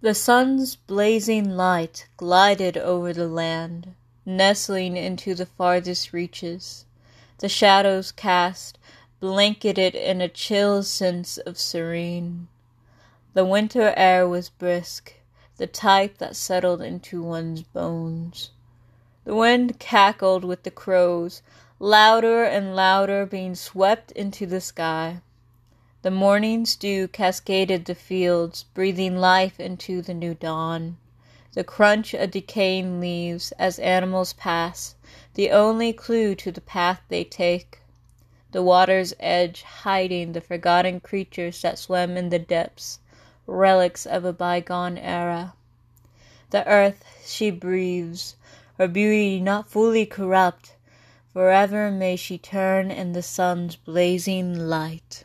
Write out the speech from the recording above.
The sun's blazing light glided over the land, Nestling into the farthest reaches. The shadows cast Blanketed in a chill sense of serene. The winter air was brisk, the type That settled into one's bones. The wind cackled with the crows, Louder and louder being swept into the sky. The morning's dew cascaded the fields, Breathing life into the new dawn. The crunch of decaying leaves as animals pass, The only clue to the path they take. The water's edge hiding the forgotten creatures That swim in the depths, relics of a bygone era. The earth she breathes, her beauty not fully corrupt, Forever may she turn in the sun's blazing light.